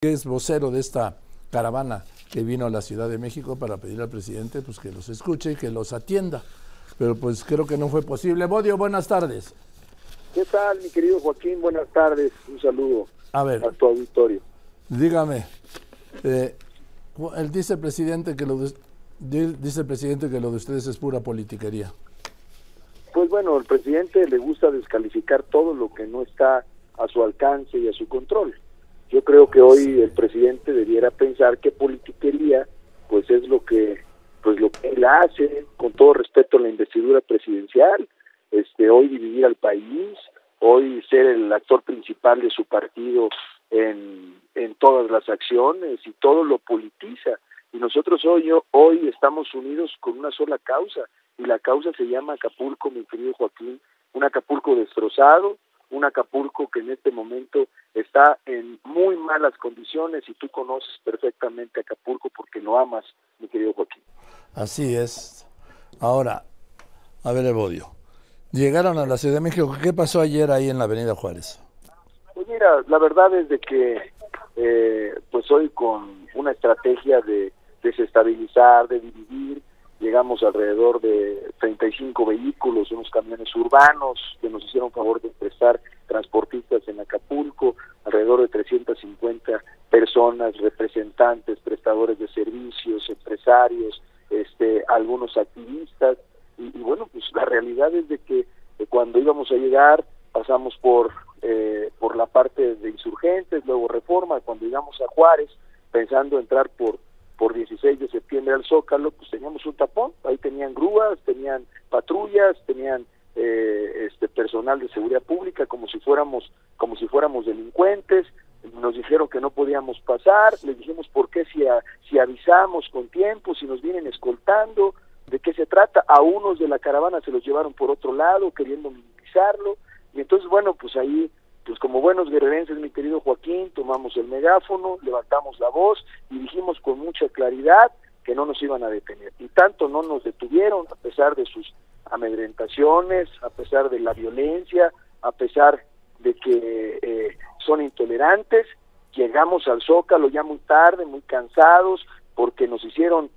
que es vocero de esta caravana que vino a la Ciudad de México para pedir al presidente pues que los escuche y que los atienda. Pero pues creo que no fue posible. Bodio, buenas tardes. ¿Qué tal, mi querido Joaquín? Buenas tardes. Un saludo a, ver, a tu auditorio. Dígame, eh, él dice el presidente que lo de, dice el presidente que lo de ustedes es pura politiquería. Pues bueno, al presidente le gusta descalificar todo lo que no está a su alcance y a su control. Yo creo que hoy el presidente debiera pensar que politiquería pues es lo que pues lo que él hace con todo respeto a la investidura presidencial, este hoy dividir al país, hoy ser el actor principal de su partido en, en todas las acciones y todo lo politiza. Y nosotros hoy, hoy estamos unidos con una sola causa, y la causa se llama Acapulco, mi querido Joaquín, un Acapulco destrozado, un Acapulco que en este momento está en muy malas condiciones y tú conoces perfectamente Acapulco porque lo amas, mi querido Joaquín. Así es. Ahora, a ver, Evodio, llegaron a la Ciudad de México. ¿Qué pasó ayer ahí en la Avenida Juárez? Pues mira, la verdad es de que eh, pues hoy con una estrategia de desestabilizar, de dividir, llegamos alrededor de 35 vehículos, unos camiones urbanos que nos hicieron favor de prestar transportistas en Acapulco, alrededor de 350 personas, representantes, prestadores de servicios, empresarios, este, algunos activistas, y, bueno, pues la realidad es de que cuando íbamos a llegar pasamos por eh, por la parte de insurgentes, luego reforma, cuando llegamos a Juárez, pensando entrar por por 16 de septiembre al Zócalo, pues teníamos un tapón, ahí tenían grúas, tenían patrullas, tenían eh, este personal de seguridad pública como si fuéramos como si fuéramos delincuentes, nos dijeron que no podíamos pasar, les dijimos por qué si, si avisamos con tiempo, si nos vienen escoltando, de qué se trata, a unos de la caravana se los llevaron por otro lado queriendo minimizarlo, y entonces bueno, pues ahí pues como buenos guerrerenses, mi querido Joaquín, tomamos el megáfono, levantamos la voz y dijimos con mucha claridad que no nos iban a detener. Y tanto no nos detuvieron, a pesar de sus amedrentaciones, a pesar de la violencia, a pesar de que eh, son intolerantes. Llegamos al Zócalo ya muy tarde, muy cansados, porque nos hicieron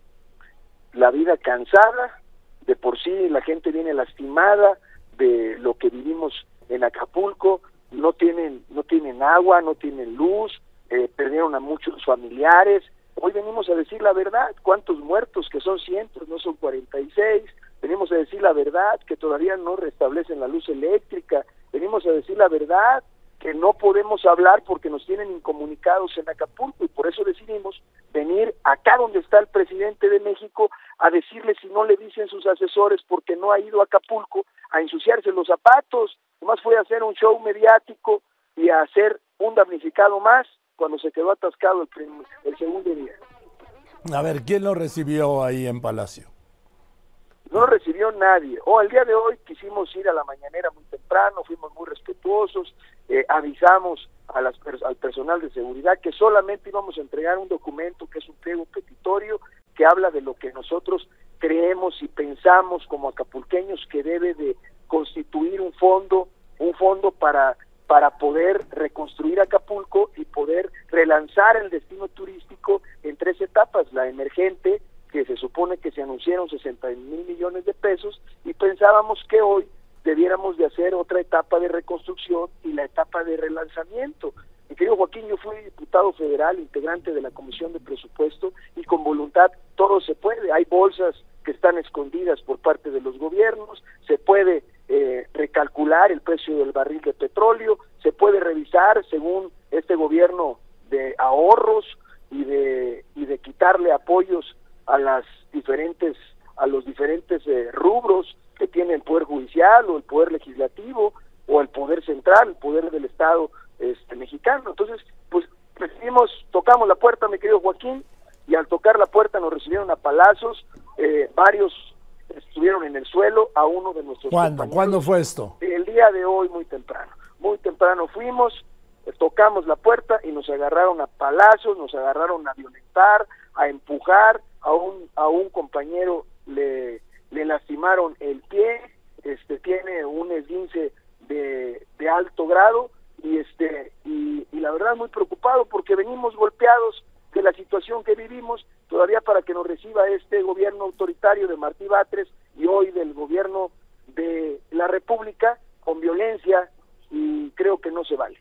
la vida cansada, de por sí la gente viene lastimada de lo que vivimos en Acapulco, no tienen, no tienen agua, no tienen luz, eh, perdieron a muchos familiares. Hoy venimos a decir la verdad, cuántos muertos, que son cientos, no son 46. Venimos a decir la verdad, que todavía no restablecen la luz eléctrica. Venimos a decir la verdad, que no podemos hablar porque nos tienen incomunicados en Acapulco y por eso decidimos venir acá donde está el presidente de México a decirle si no le dicen sus asesores porque no ha ido a Acapulco a ensuciarse los zapatos, nomás fue a hacer un show mediático y a hacer un damnificado más cuando se quedó atascado el, el segundo día. A ver, ¿quién lo recibió ahí en Palacio? No recibió nadie. O al día de hoy quisimos ir a la mañanera muy temprano, fuimos muy respetuosos, eh, avisamos a las, al personal de seguridad que solamente íbamos a entregar un documento que es un pliego petitorio que habla de lo que nosotros creemos y pensamos como acapulqueños que debe de constituir un fondo, un fondo para para poder reconstruir Acapulco y poder relanzar el destino turístico en tres etapas, la emergente, que se supone que se anunciaron 60 mil millones de pesos, y pensábamos que hoy debiéramos de hacer otra etapa de reconstrucción y la etapa de relanzamiento. Mi querido Joaquín, yo fui diputado federal, integrante de la Comisión de Presupuesto y con voluntad todo se puede. Hay bolsas que están escondidas por parte de los gobiernos, se puede eh, recalcular el precio del barril de petróleo, se puede revisar según este gobierno de ahorros y de y de quitarle apoyos a las diferentes a los diferentes eh, rubros que tiene el poder judicial o el poder legislativo o el poder central, el poder del Estado este, mexicano. Entonces, pues recibimos, tocamos la puerta, mi querido Joaquín, y al tocar la puerta nos recibieron a palazos, eh, varios estuvieron en el suelo, a uno de nuestros ¿Cuándo? ¿Cuándo fue esto? El día de hoy, muy temprano. Muy temprano fuimos, eh, tocamos la puerta y nos agarraron a palazos, nos agarraron a violentar, a empujar, a un, a un compañero le le lastimaron el pie, este tiene un esguince de, de alto grado y este y, y la verdad muy preocupado porque venimos golpeados de la situación que vivimos todavía para que nos reciba este gobierno autoritario de Martí Batres y hoy del gobierno de la República con violencia y creo que no se vale.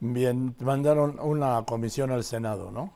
Bien, mandaron una comisión al Senado, ¿no?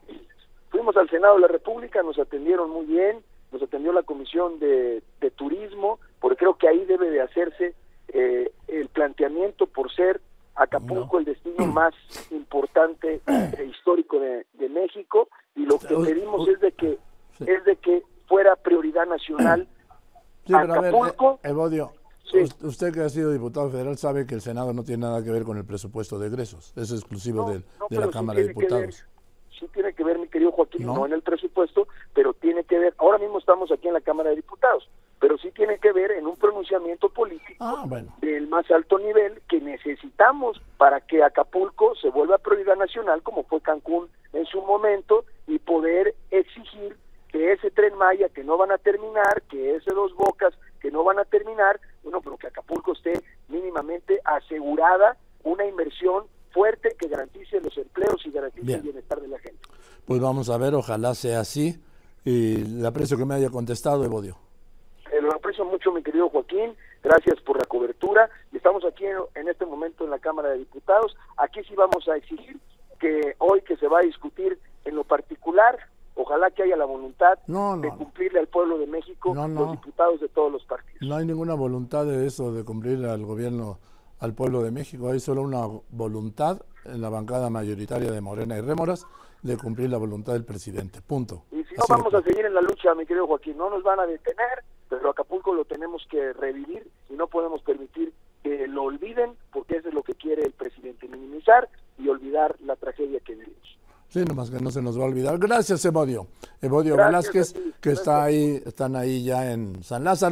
Al Senado de la República, nos atendieron muy bien, nos atendió la Comisión de, de Turismo, porque creo que ahí debe de hacerse eh, el planteamiento por ser Acapulco No. el destino más importante e histórico de, de México y lo que pedimos es de que Sí. es de que fuera prioridad nacional Sí, pero a ver, Acapulco. eh, Evodio, Sí. usted que ha sido diputado federal sabe que el Senado no tiene nada que ver con el presupuesto de egresos, es exclusivo No, del- no, de pero la Cámara de Diputados. Sí tiene que ver, mi querido Joaquín, ¿No? no. en el presupuesto, pero tiene que ver, ahora mismo estamos aquí en la Cámara de Diputados, pero sí tiene que ver en un pronunciamiento político Ah, bueno. del más alto nivel que necesitamos para que Acapulco se vuelva prioridad nacional como fue Cancún en su momento y poder exigir que ese tren Maya que no van a terminar, que ese dos bocas que no van a terminar, bueno, pero que Acapulco esté mínimamente asegurada una inversión fuerte que garantice los empleos y garantice Bien. el bienestar de la gente. Pues vamos a ver, ojalá sea así. Y le aprecio que me haya contestado, Evodio. Eh, lo aprecio mucho, mi querido Joaquín. Gracias por la cobertura. Y Estamos aquí en, en este momento en la Cámara de Diputados. Aquí sí vamos a exigir que hoy que se va a discutir en lo particular, ojalá que haya la voluntad No, no, de cumplirle al pueblo de México no. los diputados de todos los partidos. No hay ninguna voluntad de eso, de cumplir al gobierno, al pueblo de México. Hay solo una voluntad en la bancada mayoritaria de Morena y Rémoras de cumplir la voluntad del presidente. Punto. Y si no, Así vamos a seguir en la lucha, mi querido Joaquín. No nos van a detener, pero Acapulco lo tenemos que revivir y no podemos permitir que lo olviden, porque eso es lo que quiere el presidente, minimizar y olvidar la tragedia que vivimos. Sí, nomás que no se nos va a olvidar. Gracias, Evodio. Evodio Velázquez, que está ahí, están ahí ya en San Lázaro.